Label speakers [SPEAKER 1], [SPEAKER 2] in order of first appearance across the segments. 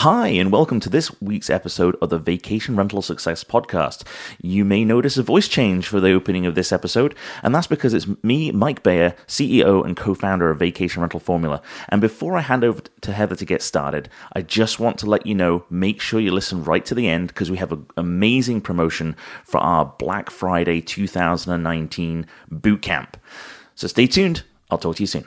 [SPEAKER 1] Hi, and welcome to this week's episode of the Vacation Rental Success Podcast. You may notice a voice change for the opening of this episode, and that's because it's me, Mike Bayer, CEO and co founder of Vacation Rental Formula. And before I hand over to Heather to get started, I just want to let you know make sure you listen right to the end because we have an amazing promotion for our Black Friday 2019 boot camp. So stay tuned. I'll talk to you soon.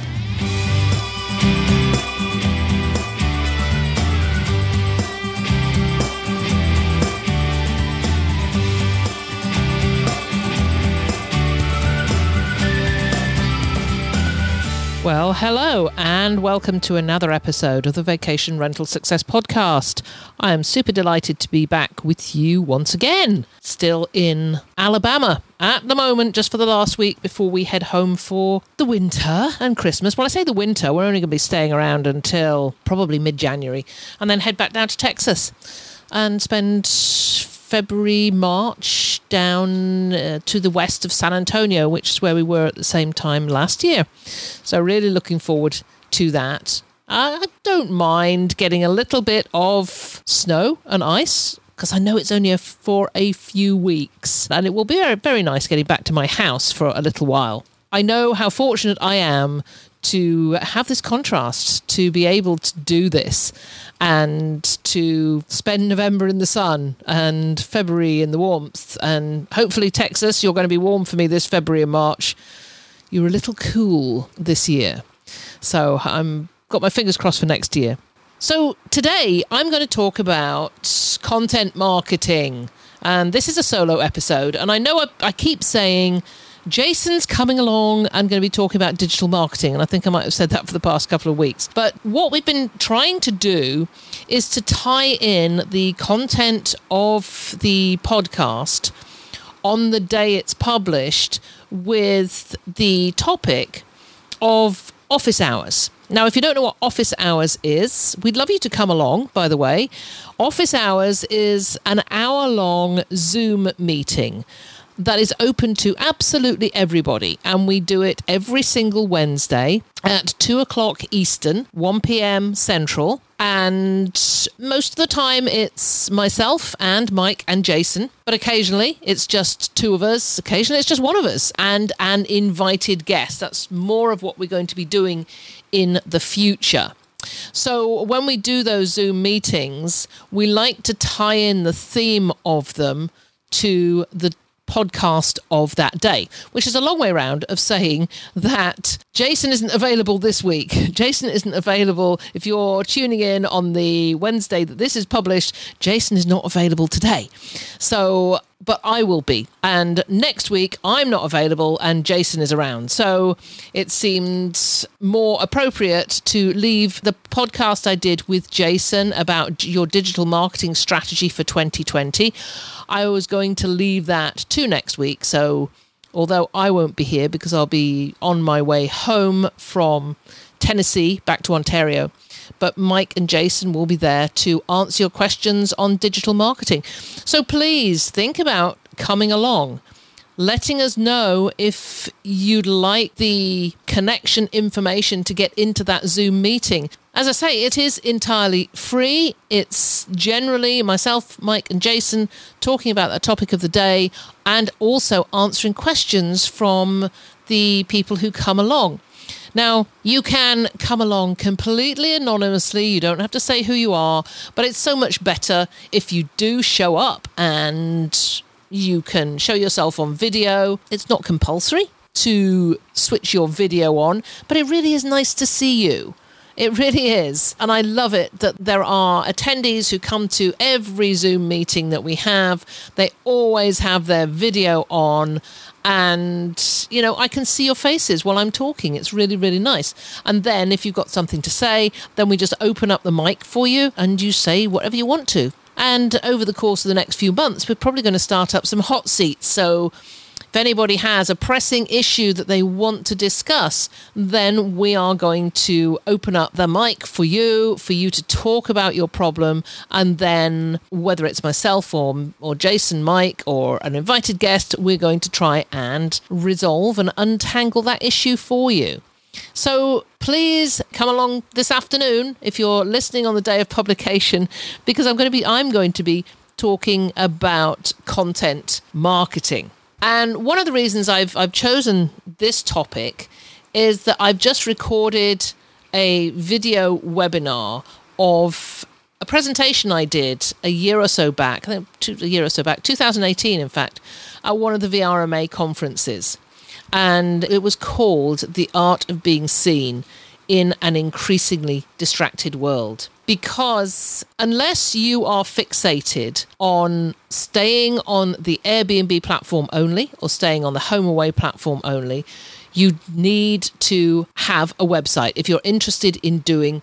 [SPEAKER 2] Well, hello, and welcome to another episode of the Vacation Rental Success Podcast. I am super delighted to be back with you once again, still in Alabama at the moment, just for the last week before we head home for the winter and Christmas. When I say the winter, we're only going to be staying around until probably mid January, and then head back down to Texas and spend February, March down uh, to the west of San Antonio, which is where we were at the same time last year. So, really looking forward to that. I don't mind getting a little bit of snow and ice because I know it's only a, for a few weeks and it will be very, very nice getting back to my house for a little while. I know how fortunate I am to have this contrast, to be able to do this and to spend November in the sun and February in the warmth. And hopefully, Texas, you're going to be warm for me this February and March. You're a little cool this year. So I'm got my fingers crossed for next year. So today I'm going to talk about content marketing. And this is a solo episode. And I know I, I keep saying Jason's coming along and going to be talking about digital marketing. And I think I might have said that for the past couple of weeks. But what we've been trying to do is to tie in the content of the podcast on the day it's published with the topic of office hours. Now, if you don't know what office hours is, we'd love you to come along, by the way. Office hours is an hour long Zoom meeting that is open to absolutely everybody. And we do it every single Wednesday at 2 o'clock Eastern, 1 p.m. Central. And most of the time it's myself and Mike and Jason, but occasionally it's just two of us. Occasionally it's just one of us and an invited guest. That's more of what we're going to be doing in the future. So when we do those Zoom meetings, we like to tie in the theme of them to the podcast of that day, which is a long way around of saying that Jason isn't available this week. Jason isn't available. If you're tuning in on the Wednesday that this is published, Jason is not available today. So but I will be. And next week, I'm not available and Jason is around. So it seemed more appropriate to leave the podcast I did with Jason about your digital marketing strategy for 2020. I was going to leave that to next week. So although I won't be here because I'll be on my way home from Tennessee back to Ontario, but Mike and Jason will be there to answer your questions on digital marketing. So please think about coming along letting us know if you'd like the connection information to get into that Zoom meeting. As I say, it is entirely free. It's generally myself, Mike, and Jason talking about the topic of the day and also answering questions from the people who come along. Now, you can come along completely anonymously. You don't have to say who you are, but it's so much better if you do show up and you can show yourself on video. It's not compulsory to switch your video on, but it really is nice to see you. It really is. And I love it that there are attendees who come to every Zoom meeting that we have. They always have their video on. And, you know, I can see your faces while I'm talking. It's really, really nice. And then if you've got something to say, then we just open up the mic for you and you say whatever you want to. And over the course of the next few months, we're probably going to start up some hot seats. So If anybody has a pressing issue that they want to discuss, then we are going to open up the mic for you, for you to talk about your problem. And then, whether it's myself or, or Jason, Mike, or an invited guest, we're going to try and resolve and untangle that issue for you. So please come along this afternoon if you're listening on the day of publication, because I'm going to be I'm going to be talking about content marketing. And one of the reasons I've I've chosen this topic is that I've just recorded a video webinar of a presentation I did a year or so back, a year or so back, 2018, in fact, at one of the VRMA conferences and it was called The Art of Being Seen in an Increasingly Distracted World. Because unless you are fixated on staying on the Airbnb platform only or staying on the HomeAway platform only, you need to have a website if you're interested in doing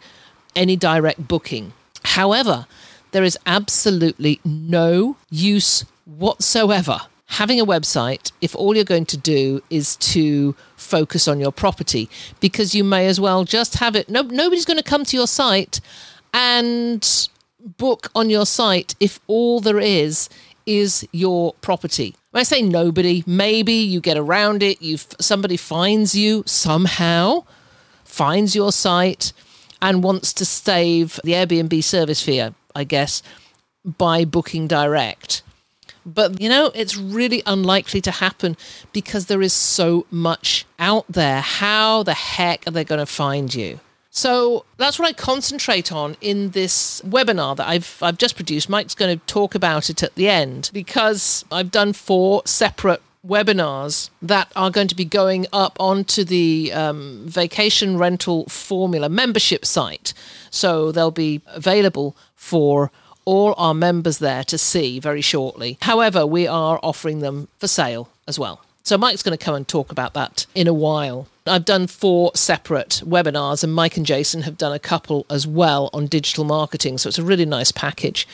[SPEAKER 2] any direct booking. However, there is absolutely no use whatsoever having a website if all you're going to do is to focus on your property because you may as well just have it no, nobody's going to come to your site and book on your site if all there is is your property when i say nobody maybe you get around it you somebody finds you somehow finds your site and wants to save the airbnb service fee i guess by booking direct but, you know, it's really unlikely to happen because there is so much out there. How the heck are they going to find you? So that's what I concentrate on in this webinar that I've I've just produced. Mike's going to talk about it at the end because I've done four separate webinars that are going to be going up onto the um, vacation rental formula membership site. So they'll be available for all our members there to see very shortly. However, we are offering them for sale as well. So Mike's going to come and talk about that in a while. I've done four separate webinars, and Mike and Jason have done a couple as well on digital marketing. So it's a really nice package.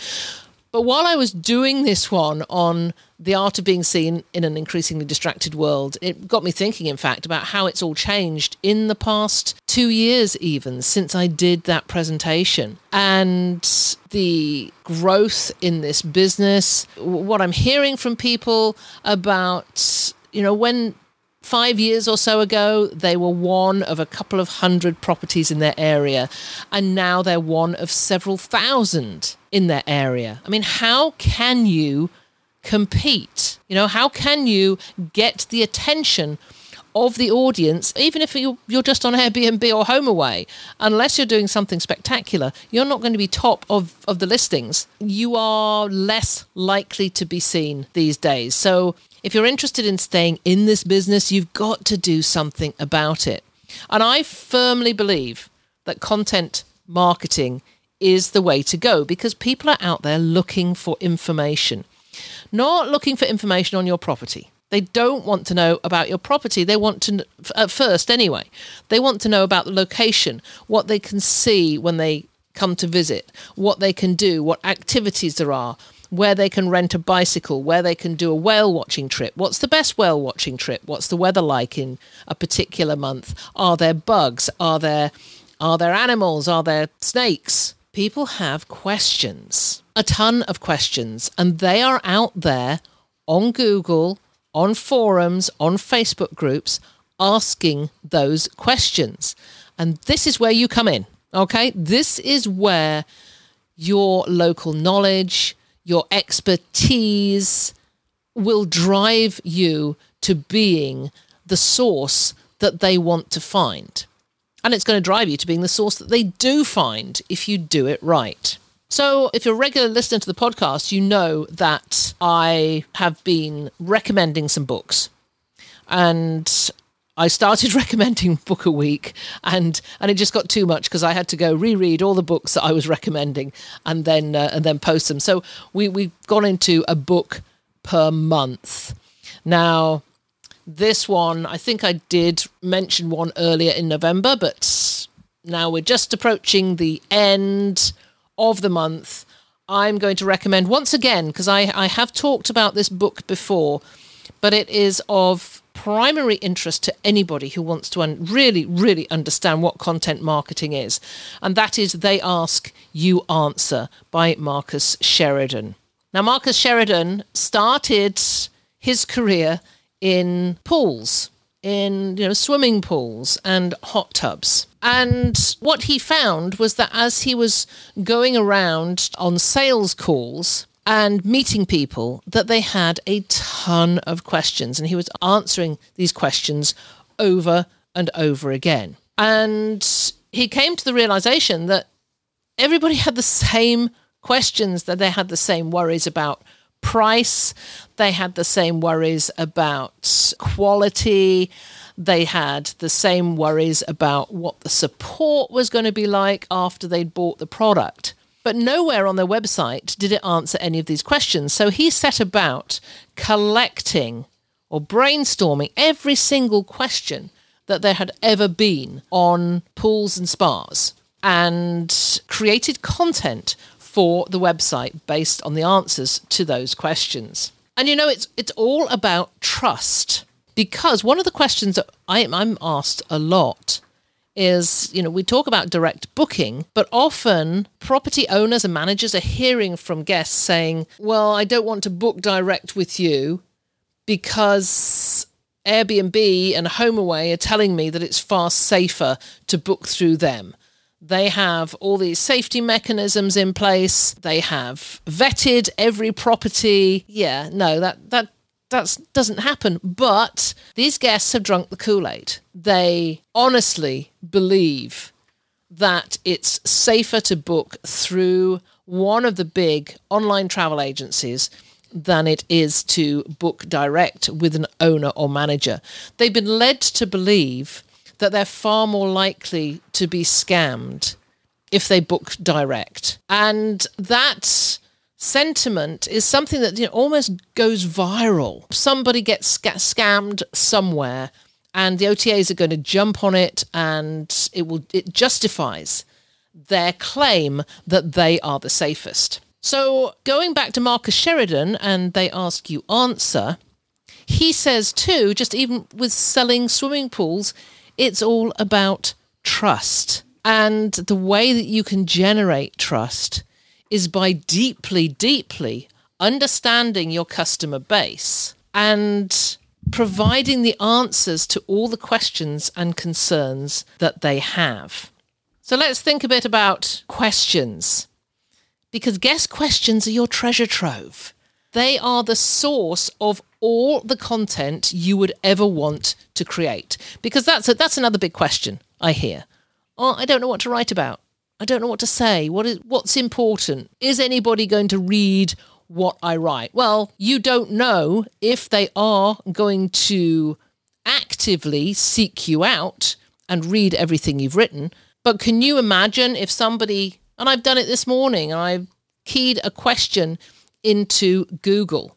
[SPEAKER 2] But while I was doing this one on the art of being seen in an increasingly distracted world, it got me thinking, in fact, about how it's all changed in the past two years, even since I did that presentation. And the growth in this business, what I'm hearing from people about, you know, when five years or so ago, they were one of a couple of hundred properties in their area, and now they're one of several thousand in their area. I mean, how can you compete? You know, how can you get the attention of the audience, even if you're, just on Airbnb or HomeAway, unless you're doing something spectacular, you're not going to be top of, of the listings. You are less likely to be seen these days. So if you're interested in staying in this business, you've got to do something about it. And I firmly believe that content marketing is the way to go because people are out there looking for information, not looking for information on your property. They don't want to know about your property. They want to, at first anyway, they want to know about the location, what they can see when they come to visit, what they can do, what activities there are, where they can rent a bicycle, where they can do a whale watching trip. What's the best whale watching trip? What's the weather like in a particular month? Are there bugs? Are there are there animals? Are there snakes? People have questions, a ton of questions, and they are out there on Google, on forums, on Facebook groups asking those questions. And this is where you come in. Okay? This is where your local knowledge, your expertise will drive you to being the source that they want to find. And it's going to drive you to being the source that they do find if you do it right. So, if you're a regular listener to the podcast, you know that I have been recommending some books. And I started recommending book a week, and and it just got too much because I had to go reread all the books that I was recommending, and then uh, and then post them. So we we've gone into a book per month. Now, this one I think I did mention one earlier in November, but now we're just approaching the end of the month. I'm going to recommend once again because I I have talked about this book before but it is of primary interest to anybody who wants to un- really, really understand what content marketing is. And that is They Ask, You Answer by Marcus Sheridan. Now, Marcus Sheridan started his career in pools, in you know swimming pools and hot tubs. And what he found was that as he was going around on sales calls, and meeting people that they had a ton of questions and he was answering these questions over and over again. And he came to the realization that everybody had the same questions, that they had the same worries about price, they had the same worries about quality, they had the same worries about what the support was going to be like after they'd bought the product. But nowhere on their website did it answer any of these questions. So he set about collecting or brainstorming every single question that there had ever been on pools and spas and created content for the website based on the answers to those questions. And you know, it's it's all about trust because one of the questions that I, I'm asked a lot is, you know, we talk about direct booking, but often property owners and managers are hearing from guests saying, well, I don't want to book direct with you because Airbnb and HomeAway are telling me that it's far safer to book through them. They have all these safety mechanisms in place. They have vetted every property. Yeah, no, that that that doesn't happen. But these guests have drunk the Kool Aid. They honestly believe that it's safer to book through one of the big online travel agencies than it is to book direct with an owner or manager. They've been led to believe that they're far more likely to be scammed if they book direct. And that sentiment is something that you know, almost goes viral. Somebody gets sc- scammed somewhere, and the OTAs are going to jump on it, and it will it justifies their claim that they are the safest. So going back to Marcus Sheridan, and they ask you answer. He says too, just even with selling swimming pools, it's all about trust. And the way that you can generate trust is by deeply, deeply understanding your customer base and providing the answers to all the questions and concerns that they have. So let's think a bit about questions. Because guest questions are your treasure trove. They are the source of all the content you would ever want to create. Because that's a, that's another big question I hear. Oh, I don't know what to write about. I don't know what to say. What is what's important? Is anybody going to read what I write? Well, you don't know if they are going to actively seek you out and read everything you've written. But can you imagine if somebody and I've done it this morning I've keyed a question into Google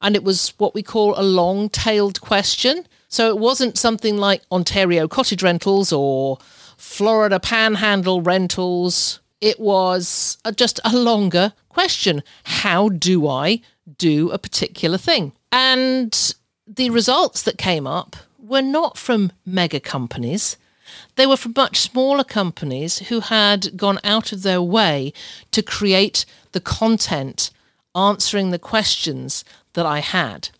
[SPEAKER 2] and it was what we call a long-tailed question. So it wasn't something like Ontario cottage rentals or Florida panhandle rentals. It was just a longer question. How do I do a particular thing? And the results that came up were not from mega companies. They were from much smaller companies who had gone out of their way to create the content answering the questions that I had.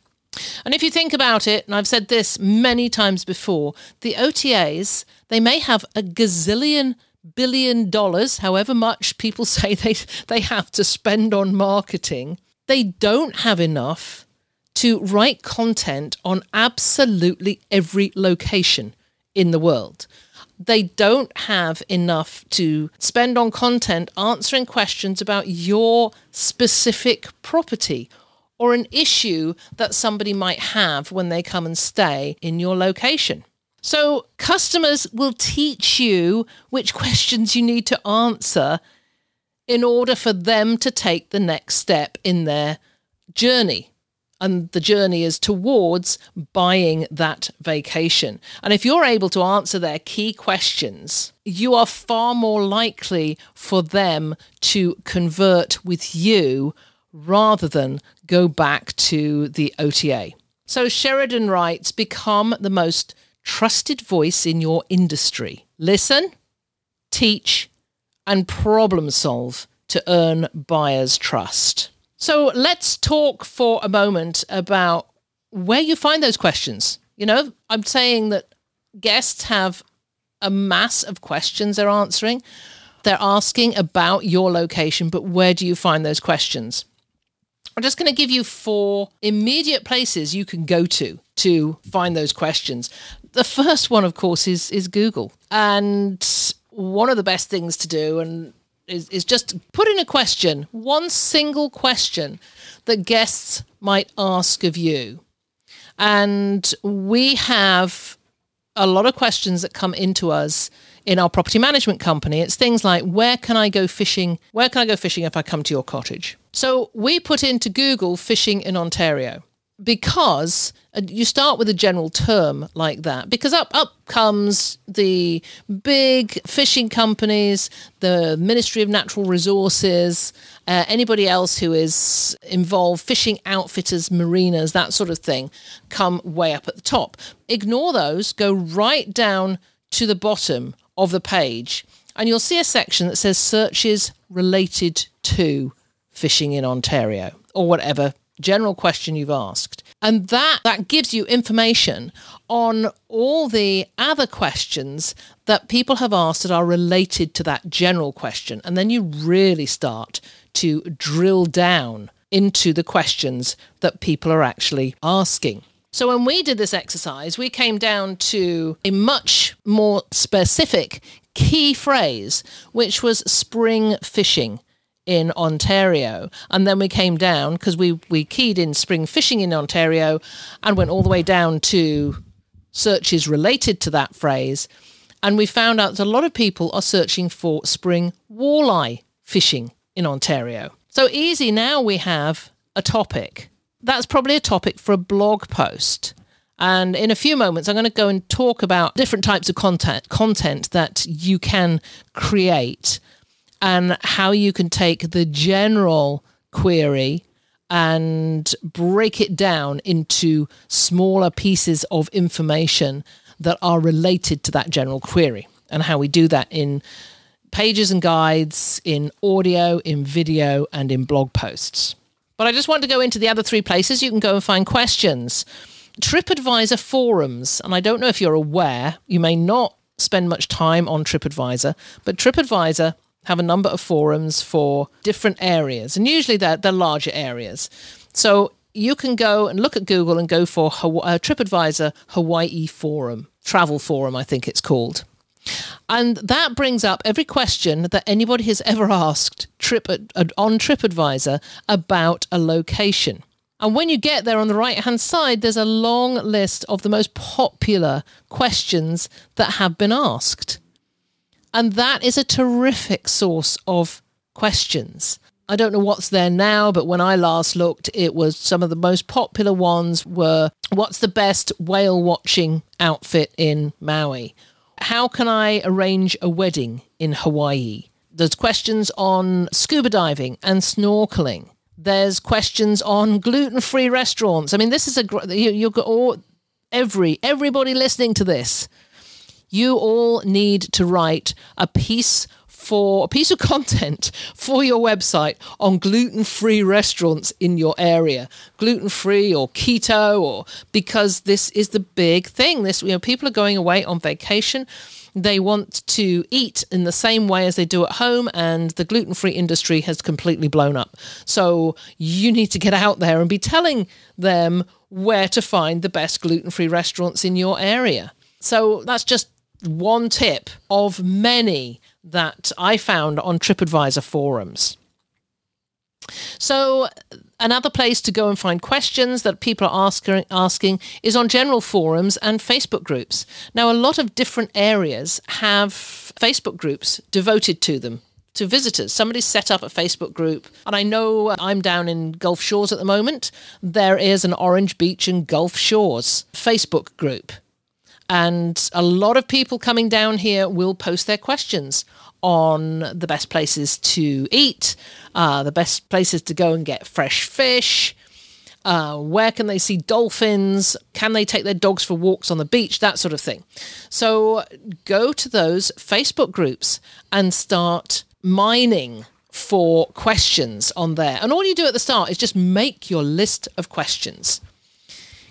[SPEAKER 2] And if you think about it, and I've said this many times before, the OTAs, they may have a gazillion billion dollars, however much people say they, they have to spend on marketing. They don't have enough to write content on absolutely every location in the world. They don't have enough to spend on content answering questions about your specific property or an issue that somebody might have when they come and stay in your location. So, customers will teach you which questions you need to answer in order for them to take the next step in their journey. And the journey is towards buying that vacation. And if you're able to answer their key questions, you are far more likely for them to convert with you rather than go back to the OTA. So Sheridan writes Become the most trusted voice in your industry. Listen, teach, and problem solve to earn buyers' trust. So let's talk for a moment about where you find those questions. You know, I'm saying that guests have a mass of questions they're answering. They're asking about your location, but where do you find those questions? I'm just going to give you four immediate places you can go to to find those questions. The first one, of course, is is Google, and one of the best things to do, and is, is just put in a question, one single question that guests might ask of you. And we have a lot of questions that come into us in our property management company. It's things like where can I go fishing? Where can I go fishing if I come to your cottage? So we put into Google fishing in Ontario because uh, you start with a general term like that because up up comes the big fishing companies the ministry of natural resources uh, anybody else who is involved fishing outfitters marinas that sort of thing come way up at the top. Ignore those go right down to the bottom of the page and you'll see a section that says searches related to fishing in ontario or whatever general question you've asked. And that, that gives you information on all the other questions that people have asked that are related to that general question. And then you really start to drill down into the questions that people are actually asking. So when we did this exercise, we came down to a much more specific key phrase, which was spring fishing in Ontario. And then we came down because we, we keyed in spring fishing in Ontario and went all the way down to searches related to that phrase. And we found out that a lot of people are searching for spring walleye fishing in Ontario. So easy now we have a topic. That's probably a topic for a blog post. And in a few moments, I'm going to go and talk about different types of content, content that you can create and how you can take the general query and break it down into smaller pieces of information that are related to that general query and how we do that in pages and guides, in audio, in video, and in blog posts. But I just want to go into the other three places you can go and find questions. TripAdvisor forums, and I don't know if you're aware, you may not spend much time on TripAdvisor, but TripAdvisor have a number of forums for different areas, and usually they're, they're larger areas. So you can go and look at Google and go for Hawaii, uh, TripAdvisor Hawaii Forum, Travel Forum, I think it's called. And that brings up every question that anybody has ever asked trip, uh, on TripAdvisor about a location. And when you get there on the right hand side, there's a long list of the most popular questions that have been asked. And that is a terrific source of questions. I don't know what's there now, but when I last looked, it was some of the most popular ones were what's the best whale watching outfit in Maui? How can I arrange a wedding in Hawaii? There's questions on scuba diving and snorkeling. There's questions on gluten-free restaurants. I mean, this is a you, you've got all every everybody listening to this you all need to write a piece for a piece of content for your website on gluten-free restaurants in your area. Gluten-free or keto or because this is the big thing. This you know people are going away on vacation. They want to eat in the same way as they do at home and the gluten-free industry has completely blown up. So you need to get out there and be telling them where to find the best gluten-free restaurants in your area. So that's just one tip of many that I found on TripAdvisor forums. So, another place to go and find questions that people are ask, asking is on general forums and Facebook groups. Now, a lot of different areas have Facebook groups devoted to them. To visitors. Somebody's set up a Facebook group, and I know I'm down in Gulf Shores at the moment. There is an Orange Beach and Gulf Shores Facebook group. And a lot of people coming down here will post their questions on the best places to eat, uh, the best places to go and get fresh fish, Uh, where can they see dolphins? Can they take their dogs for walks on the beach? That sort of thing. So go to those Facebook groups and start mining for questions on there. And all you do at the start is just make your list of questions.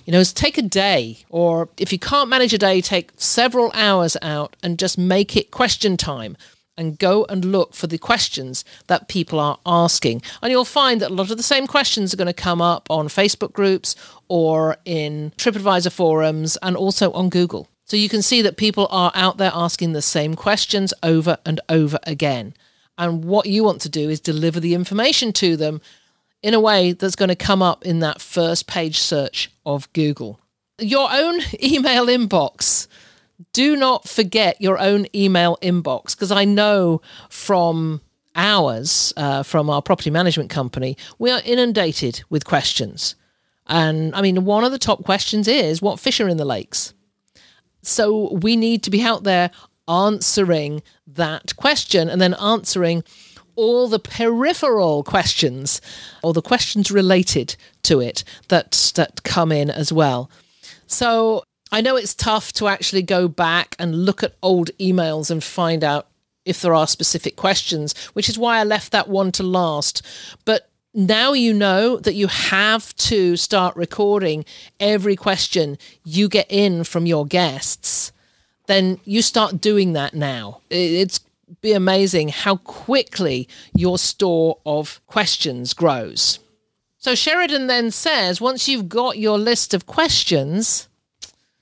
[SPEAKER 2] You know, is take a day, or if you can't manage a day, take several hours out and just make it question time and go and look for the questions that people are asking. And you'll find that a lot of the same questions are going to come up on Facebook groups or in TripAdvisor forums and also on Google. So you can see that people are out there asking the same questions over and over again. And what you want to do is deliver the information to them in a way that's going to come up in that first page search of Google. Your own email inbox. Do not forget your own email inbox because I know from ours, uh, from our property management company, we are inundated with questions. And I mean, one of the top questions is what fish are in the lakes? So we need to be out there answering that question and then answering all the peripheral questions or the questions related to it that that come in as well. So I know it's tough to actually go back and look at old emails and find out if there are specific questions, which is why I left that one to last. But now you know that you have to start recording every question you get in from your guests then you start doing that now. It's be amazing how quickly your store of questions grows. So Sheridan then says once you've got your list of questions,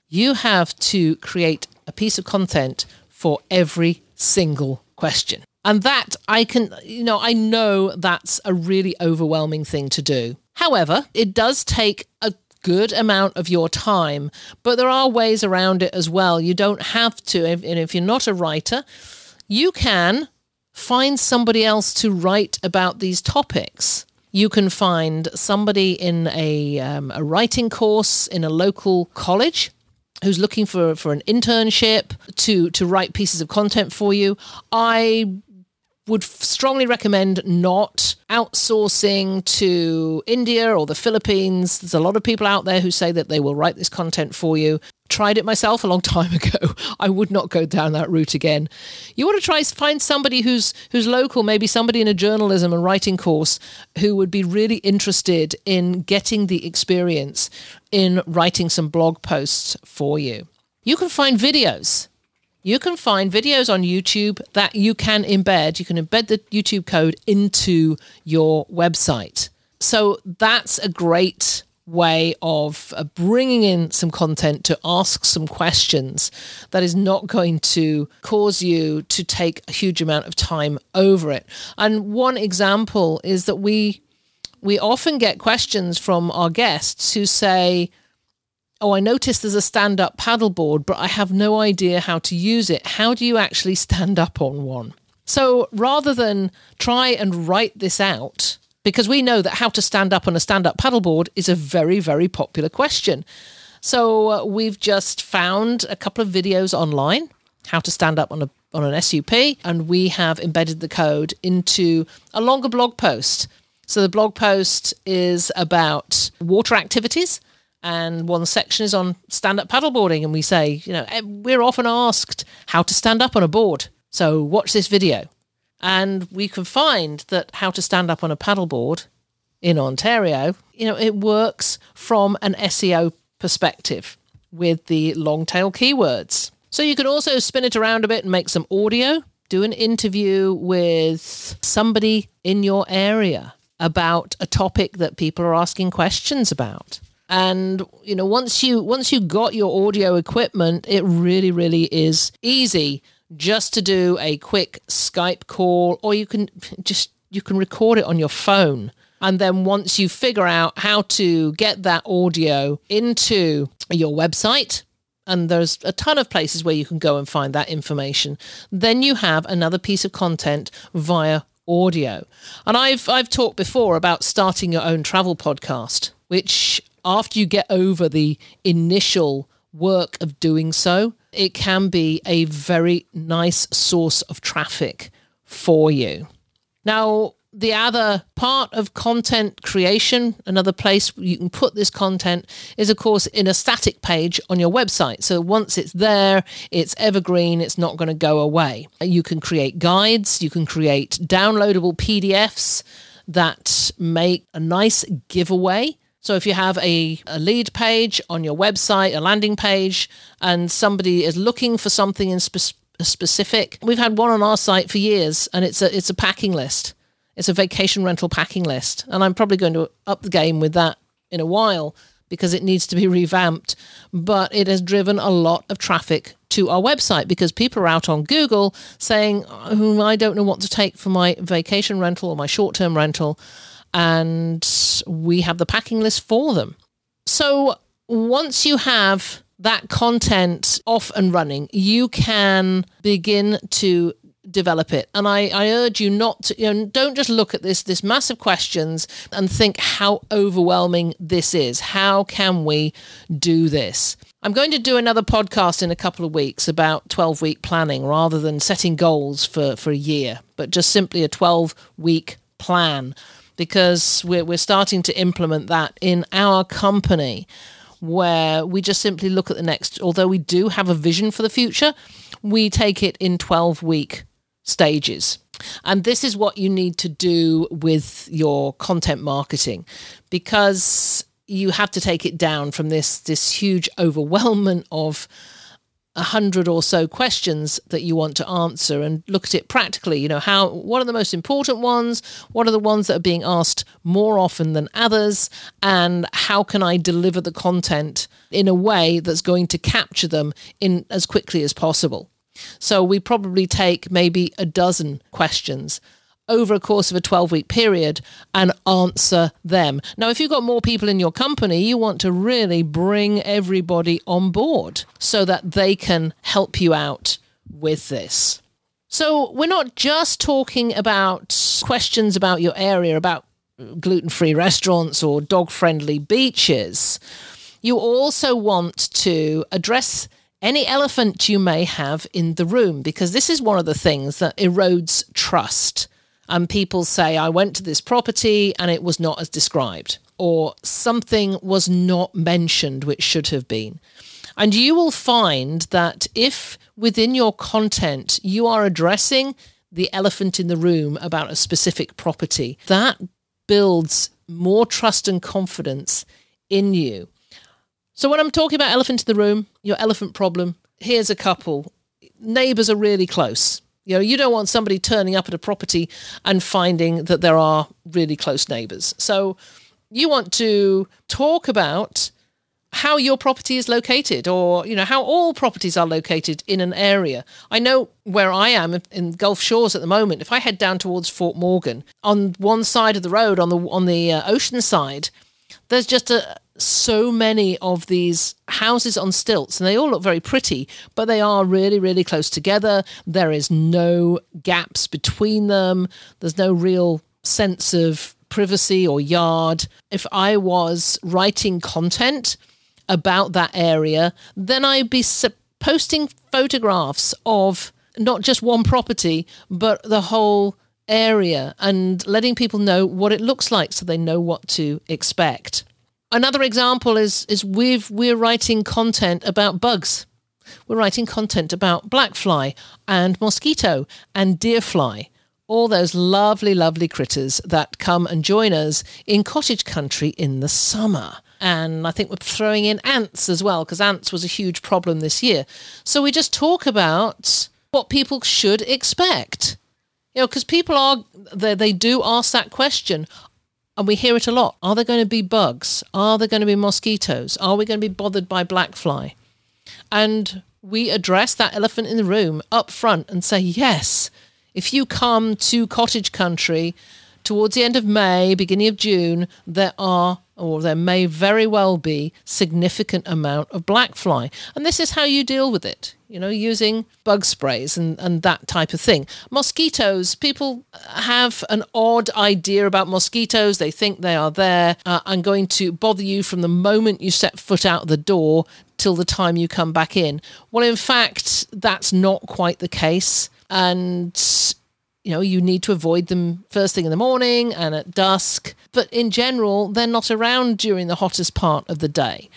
[SPEAKER 2] you have to create a piece of content for every single question. And that I can, you know, I know that's a really overwhelming thing to do. However, it does take a good amount of your time, but there are ways around it as well. You don't have to, and if you're not a writer, you can find somebody else to write about these topics. You can find somebody in a, um, a writing course in a local college who's looking for, for an internship to, to write pieces of content for you. I would strongly recommend not outsourcing to India or the Philippines. There's a lot of people out there who say that they will write this content for you. Tried it myself a long time ago. I would not go down that route again. You want to try find somebody who's who's local, maybe somebody in a journalism and writing course who would be really interested in getting the experience in writing some blog posts for you. You can find videos you can find videos on YouTube that you can embed. You can embed the YouTube code into your website. So that's a great way of uh, bringing in some content to ask some questions that is not going to cause you to take a huge amount of time over it. And one example is that we we often get questions from our guests who say, oh, I noticed there's a stand up paddleboard, but I have no idea how to use it. How do you actually stand up on one? So rather than try and write this out, because we know that how to stand up on a stand up paddleboard is a very, very popular question. So uh, we've just found a couple of videos online how to stand up on a on an SUP, and we have embedded the code into a longer blog post. So the blog post is about water activities and one section is on stand up paddleboarding. And we say, you know, eh, we're often asked how to stand up on a board. So watch this video. And we can find that how to stand up on a paddleboard in Ontario, you know, it works from an SEO perspective with the long tail keywords. So you can also spin it around a bit and make some audio, do an interview with somebody in your area about a topic that people are asking questions about and you know once you once you got your audio equipment it really really is easy just to do a quick skype call or you can just you can record it on your phone. And then once you figure out how to get that audio into your website and there's a ton of places where you can go and find that information then you have another piece of content via audio. And i've i've talked before about starting your own travel podcast which after you get over the initial work of doing so, it can be a very nice source of traffic for you. Now, the other part of content creation, another place you can put this content is, of course, in a static page on your website. So once it's there, it's evergreen, it's not going to go away. You can create guides, you can create downloadable PDFs that make a nice giveaway. So if you have a, a lead page on your website, a landing page, and somebody is looking for something in spe- specific, we've had one on our site for years, and it's a it's a packing list it's a vacation rental packing list. And I'm probably going to up the game with that in a while because it needs to be revamped. But it has driven a lot of traffic to our website because people are out on Google saying, oh, I don't know what to take for my vacation rental or my short term rental. And we have the packing list for them. So once you have that content off and running, you can begin to develop it. And I, I urge you not to, you know, don't just look at this, this massive questions and think how overwhelming this is. How can we do this? I'm going to do another podcast in a couple of weeks about 12 week planning rather than setting goals for, for a year, but just simply a 12 week plan because we're, we're starting to implement that in our company where we just simply look at the next, although we do have a vision for the future, we take it in 12 week stages. And this is what you need to do with your content marketing because you have to take it down from this this huge overwhelmment of a hundred or so questions that you want to answer and look at it practically. You know how what are the most important ones? What are the ones that are being asked more often than others? And how can i deliver the content in a way that's going to capture them in as quickly as possible? So we probably take maybe a dozen questions over a course of a 12 week period and answer them. Now, if you've got more people in your company, you want to really bring everybody on board so that they can help you out with this. So, we're not just talking about questions about your area, about gluten free restaurants or dog friendly beaches. You also want to address any elephant you may have in the room, because this is one of the things that erodes trust. And people say, I went to this property and it was not as described, or something was not mentioned which should have been. And you will find that if within your content you are addressing the elephant in the room about a specific property, that builds more trust and confidence in you. So when I'm talking about elephant in the room, your elephant problem, here's a couple. Neighbors are really close. You know, you don't want somebody turning up at a property and finding that there are really close neighbors. So you want to talk about how your property is located or you know how all properties are located in an area i know where i am in gulf shores at the moment if i head down towards fort morgan on one side of the road on the on the uh, ocean side there's just a so many of these houses on stilts and they all look very pretty but they are really really close together. There is no gaps between them. There's no real sense of privacy or yard. If i was writing content about that area then i'd be posting photographs of not just one property but the whole area and letting people know what it looks like so they know what to expect Another example is is we've we're writing content about bugs. We're writing content about blackfly and mosquito and deerfly, all those lovely, lovely critters that come and join us in cottage country in the summer. And I think we're throwing in ants as well, because ants was a huge problem this year. So we just talk about what people should expect. You know, because people are, they, they do ask that question and we hear it a lot. Are there going to be bugs? Are there going to be mosquitoes? Are we going to be bothered by blackfly? And we address that elephant in the room up front and say, yes, if you come to cottage country towards the end of May, beginning of June, there are or there may very well be significant amount of black fly. And this is how you deal with it, you know, using bug sprays and, and that type of thing. Mosquitoes, people have an odd idea about mosquitoes. They think they are there uh, and going to bother you from the moment you set foot out the door till the time you come back in. Well, in fact, that's not quite the case. And you know, you need to avoid them first thing in the morning and at dusk. But in general, they're not around during the hottest part of the day.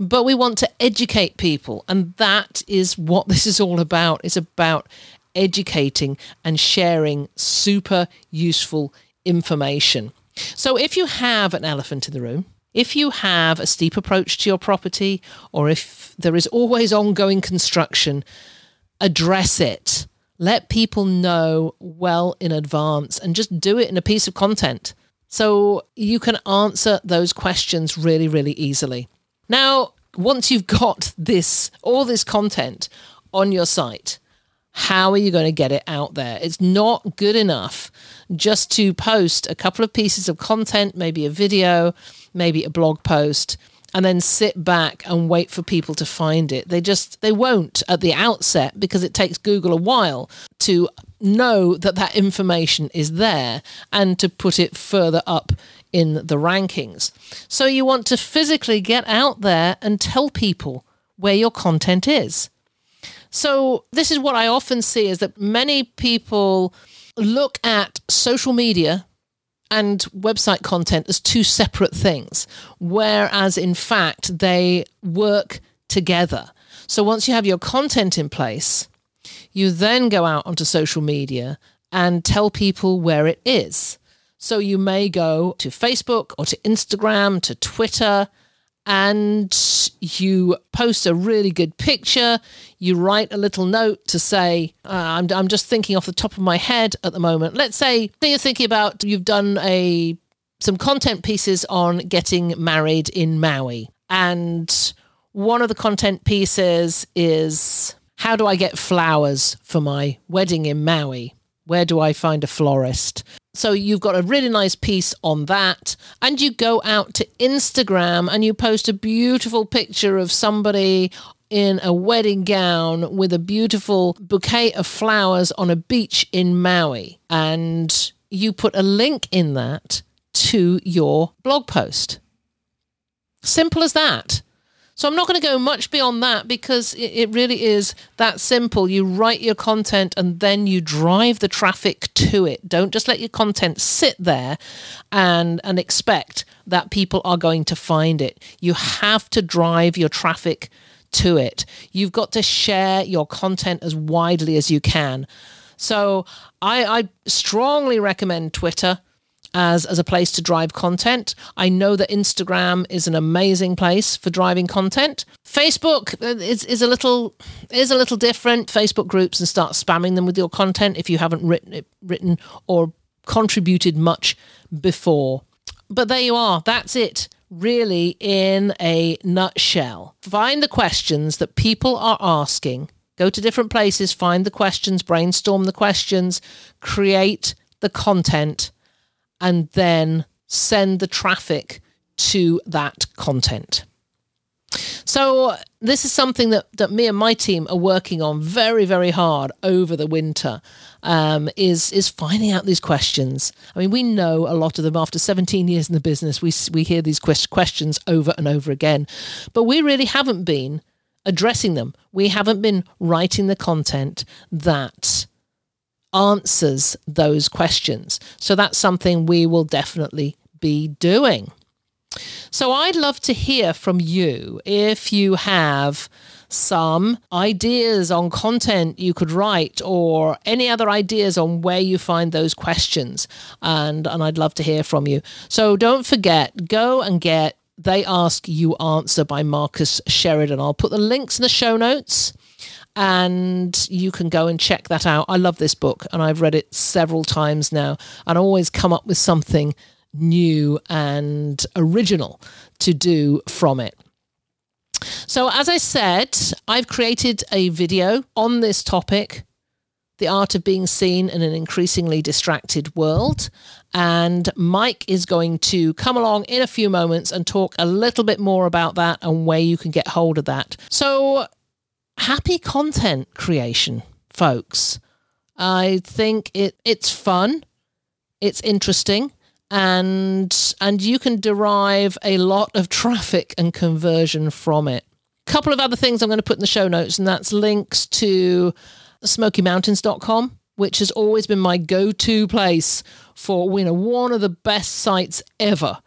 [SPEAKER 2] But we want to educate people. And that is what this is all about. It's about educating and sharing super useful information. So if you have an elephant in the room, if you have a steep approach to your property, or if there is always ongoing construction, address it let people know well in advance and just do it in a piece of content. So you can answer those questions really, really easily. Now, once you've got this, all this content on your site, how are you going to get it out there? It's not good enough just to post a couple of pieces of content, maybe a video, maybe a blog post, and then sit back and wait for people to find it. They just they won't at the outset because it takes Google a while to know that that information is there and to put it further up in the rankings. So you want to physically get out there and tell people where your content is. So this is what I often see is that many people look at social media and website content as two separate things, whereas in fact they work together. So once you have your content in place, you then go out onto social media and tell people where it is. So you may go to Facebook or to Instagram, to Twitter, and you post a really good picture. You write a little note to say, uh, I'm, I'm just thinking off the top of my head at the moment. Let's say you're thinking about you've done a some content pieces on getting married in Maui. And one of the content pieces is how do I get flowers for my wedding in Maui? Where do I find a florist? So you've got a really nice piece on that. And you go out to Instagram and you post a beautiful picture of somebody in a wedding gown with a beautiful bouquet of flowers on a beach in Maui. And you put a link in that to your blog post. Simple as that. So I'm not going to go much beyond that because it, really is that simple. You write your content and then you drive the traffic to it. Don't just let your content sit there and and expect that people are going to find it. You have to drive your traffic to it. You've got to share your content as widely as you can. So I, I strongly recommend Twitter as as a place to drive content. I know that Instagram is an amazing place for driving content. Facebook uh, is, is a little is a little different. Facebook groups and start spamming them with your content if you haven't written written or contributed much before. But there you are. That's it really in a nutshell. Find the questions that people are asking. Go to different places, find the questions, brainstorm the questions, create the content and then send the traffic to that content. So this is something that, that me and my team are working on very, very hard over the winter. Um, is is finding out these questions. I mean, we know a lot of them after 17 years in the business. We we hear these questions over and over again, but we really haven't been addressing them. We haven't been writing the content that answers those questions. So that's something we will definitely be doing. So I'd love to hear from you if you have some ideas on content you could write or any other ideas on where you find those questions and and I'd love to hear from you. So don't forget go and get they ask you answer by Marcus Sheridan. I'll put the links in the show notes and you can go and check that out. I love this book and I've read it several times now and always come up with something new and original to do from it. So, as I said, I've created a video on this topic the art of being seen in an increasingly distracted world. And Mike is going to come along in a few moments and talk a little bit more about that and where you can get hold of that. So, happy content creation, folks. I think it it's fun, it's interesting, and and you can derive a lot of traffic and conversion from it. A couple of other things I'm going to put in the show notes, and that's links to smokymountains.com which has always been my go-to place for you know one of the best sites ever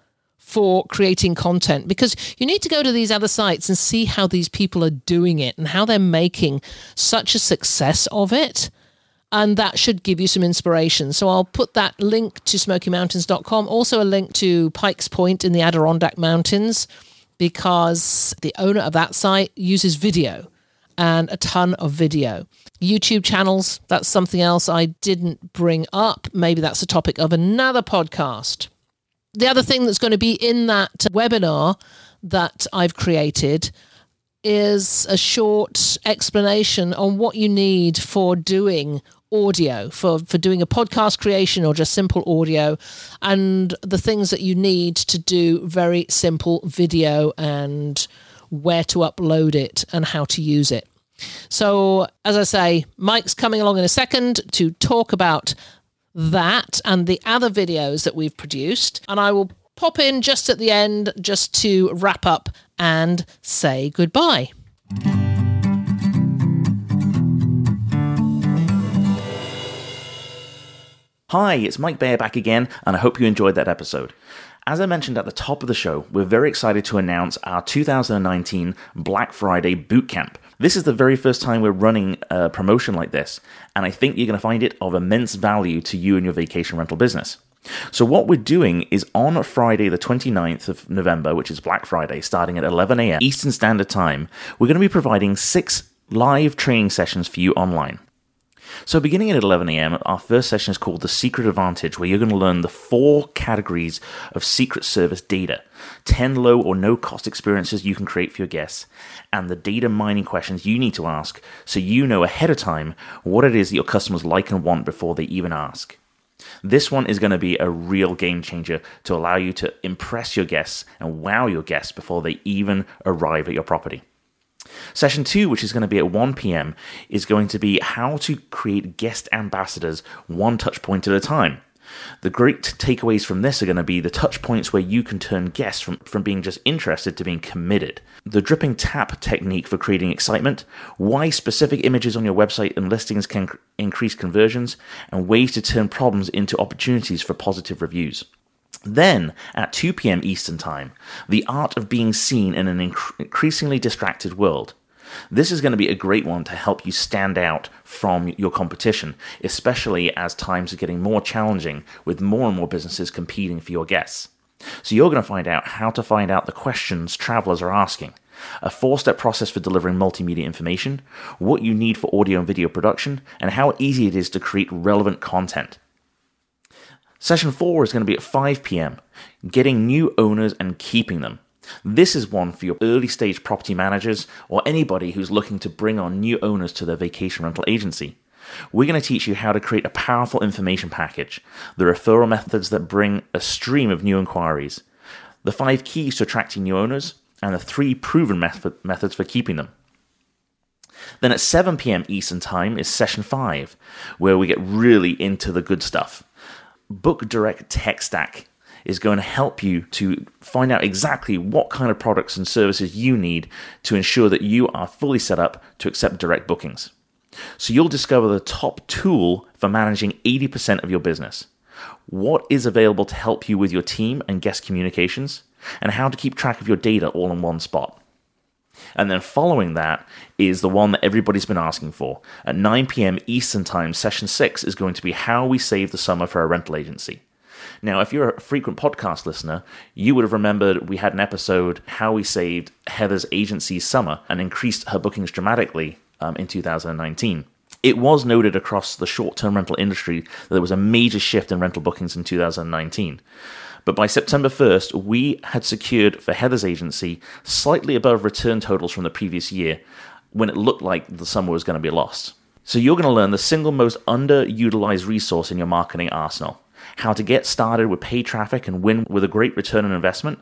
[SPEAKER 2] for creating content because you need to go to these other sites and see how these people are doing it and how they're making such a success of it and that should give you some inspiration. So I'll put that link to smokymountains.com, also a link to Pikes Point in the Adirondack Mountains, because the owner of that site uses video and a ton of video. YouTube channels, that's something else I didn't bring up. Maybe that's a topic of another podcast. The other thing that's going to be in that webinar that I've created is a short explanation on what you need for doing audio for for doing a podcast creation or just simple audio and the things that you need to do very simple video and where to upload it and how to use it. So as i say mike's coming along in a second to talk about that and the other videos that we've produced and i will pop in just at the end just to wrap up and say goodbye
[SPEAKER 1] Hi, it's Mike Bayer back again, and I hope you enjoyed that episode. As I mentioned at the top of the show, we're very excited to announce our 2019 Black Friday Bootcamp. This is the very first time we're running a promotion like this, and I think you're going to find it of immense value to you and your vacation rental business. So, what we're doing is on Friday, the 29th of November, which is Black Friday, starting at 11 a.m. Eastern Standard Time, we're going to be providing six live training sessions for you online. So, beginning at 11 a.m., our first session is called The Secret Advantage, where you're going to learn the four categories of Secret Service data 10 low or no cost experiences you can create for your guests, and the data mining questions you need to ask so you know ahead of time what it is that your customers like and want before they even ask. This one is going to be a real game changer to allow you to impress your guests and wow your guests before they even arrive at your property. Session two, which is going to be at 1 p.m., is going to be how to create guest ambassadors one touch point at a time. The great takeaways from this are going to be the touch points where you can turn guests from, from being just interested to being committed, the dripping tap technique for creating excitement, why specific images on your website and listings can increase conversions, and ways to turn problems into opportunities for positive reviews. Then, at 2 p.m. Eastern Time, the art of being seen in an inc- increasingly distracted world. This is going to be a great one to help you stand out from your competition, especially as times are getting more challenging with more and more businesses competing for your guests. So, you're going to find out how to find out the questions travelers are asking, a four step process for delivering multimedia information, what you need for audio and video production, and how easy it is to create relevant content. Session 4 is going to be at 5 pm, getting new owners and keeping them. This is one for your early stage property managers or anybody who's looking to bring on new owners to their vacation rental agency. We're going to teach you how to create a powerful information package, the referral methods that bring a stream of new inquiries, the five keys to attracting new owners, and the three proven method- methods for keeping them. Then at 7 pm Eastern Time is session 5, where we get really into the good stuff. Book Direct Tech Stack is going to help you to find out exactly what kind of products and services you need to ensure that you are fully set up to accept direct bookings. So you'll discover the top tool for managing 80% of your business. What is available to help you with your team and guest communications, and how to keep track of your data all in one spot. And then following that is the one that everybody's been asking for. At 9 p.m. Eastern Time, session 6 is going to be How We Save the Summer for a Rental Agency. Now, if you're a frequent podcast listener, you would have remembered we had an episode how we saved Heather's agency's summer and increased her bookings dramatically um, in 2019. It was noted across the short term rental industry that there was a major shift in rental bookings in 2019. But by September 1st, we had secured for Heather's agency slightly above return totals from the previous year when it looked like the summer was going to be lost. So you're going to learn the single most underutilized resource in your marketing arsenal how to get started with paid traffic and win with a great return on investment,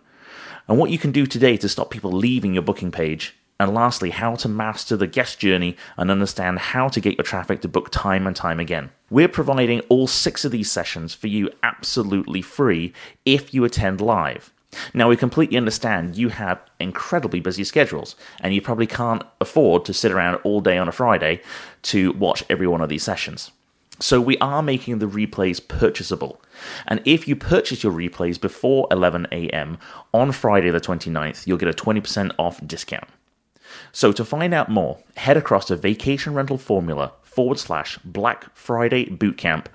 [SPEAKER 1] and what you can do today to stop people leaving your booking page. And lastly, how to master the guest journey and understand how to get your traffic to book time and time again. We're providing all six of these sessions for you absolutely free if you attend live. Now, we completely understand you have incredibly busy schedules, and you probably can't afford to sit around all day on a Friday to watch every one of these sessions. So we are making the replays purchasable. And if you purchase your replays before 11 a.m. on Friday the 29th, you'll get a 20% off discount. So to find out more, head across to Vacation Rental Formula forward slash Black Friday Bootcamp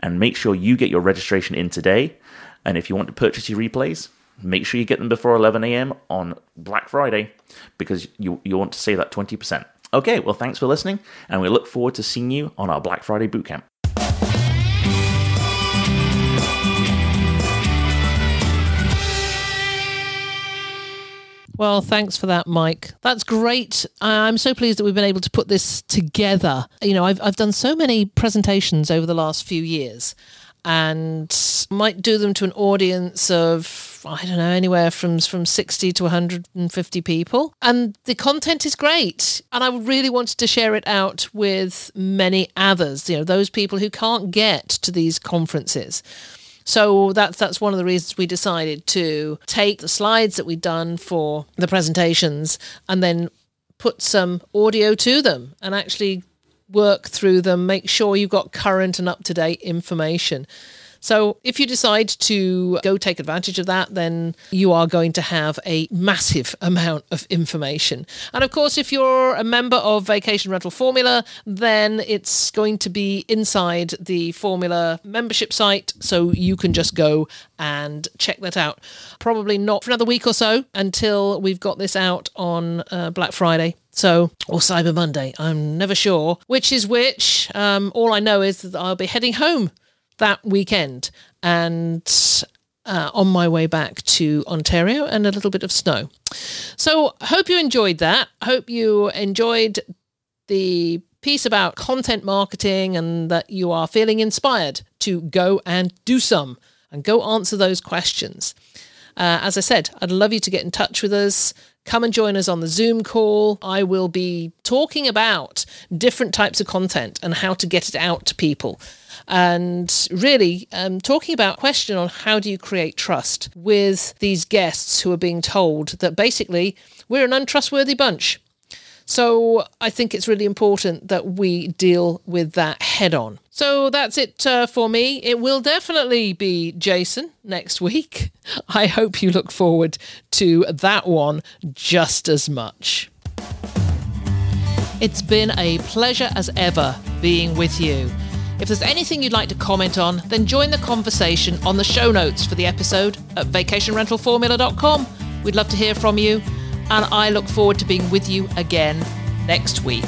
[SPEAKER 1] and make sure you get your registration in today. And if you want to purchase your replays, make sure you get them before 11 a.m. on Black Friday because you, you want to save that 20%. Okay, well, thanks for listening, and we look forward to seeing you on our Black Friday Bootcamp.
[SPEAKER 2] Well, thanks for that, Mike. That's great. I'm so pleased that we've been able to put this together. You know, I've, I've done so many presentations over the last few years and might do them to an audience of I don't know anywhere from from 60 to 150 people. And the content is great. And I really wanted to share it out with many others you know those people who can't get to these conferences. So that's that's one of the reasons we decided to take the slides that we'd done for the presentations and then put some audio to them and actually work through them, make sure you've got current and up to date information. So, if you decide to go take advantage of that, then you are going to have a massive amount of information. And of course, if you're a member of Vacation Rental Formula, then it's going to be inside the Formula membership site. So, you can just go and check that out. Probably not for another week or so until we've got this out on uh, Black Friday. So, or Cyber Monday, I'm never sure which is which. Um, all I know is that I'll be heading home that weekend and uh, on my way back to Ontario and a little bit of snow. So, hope you enjoyed that. Hope you enjoyed the piece about content marketing and that you are feeling inspired to go and do some and go answer those questions. Uh, as I said, I'd love you to get in touch with us. Come and join us on the Zoom call. I will be talking about different types of content and how to get it out to people and really um, talking about question on how do you create trust with these guests who are being told that basically we're an untrustworthy bunch. So I think it's really important that we deal with that head on. So that's it uh, for me. It will definitely be Jason next week. I hope you look forward to that one just as much. It's been a pleasure as ever being with you. If there's anything you'd like to comment on, then join the conversation on the show notes for the episode at vacationrentalformula.com. We'd love to hear from you, and I look forward to being with you again next week.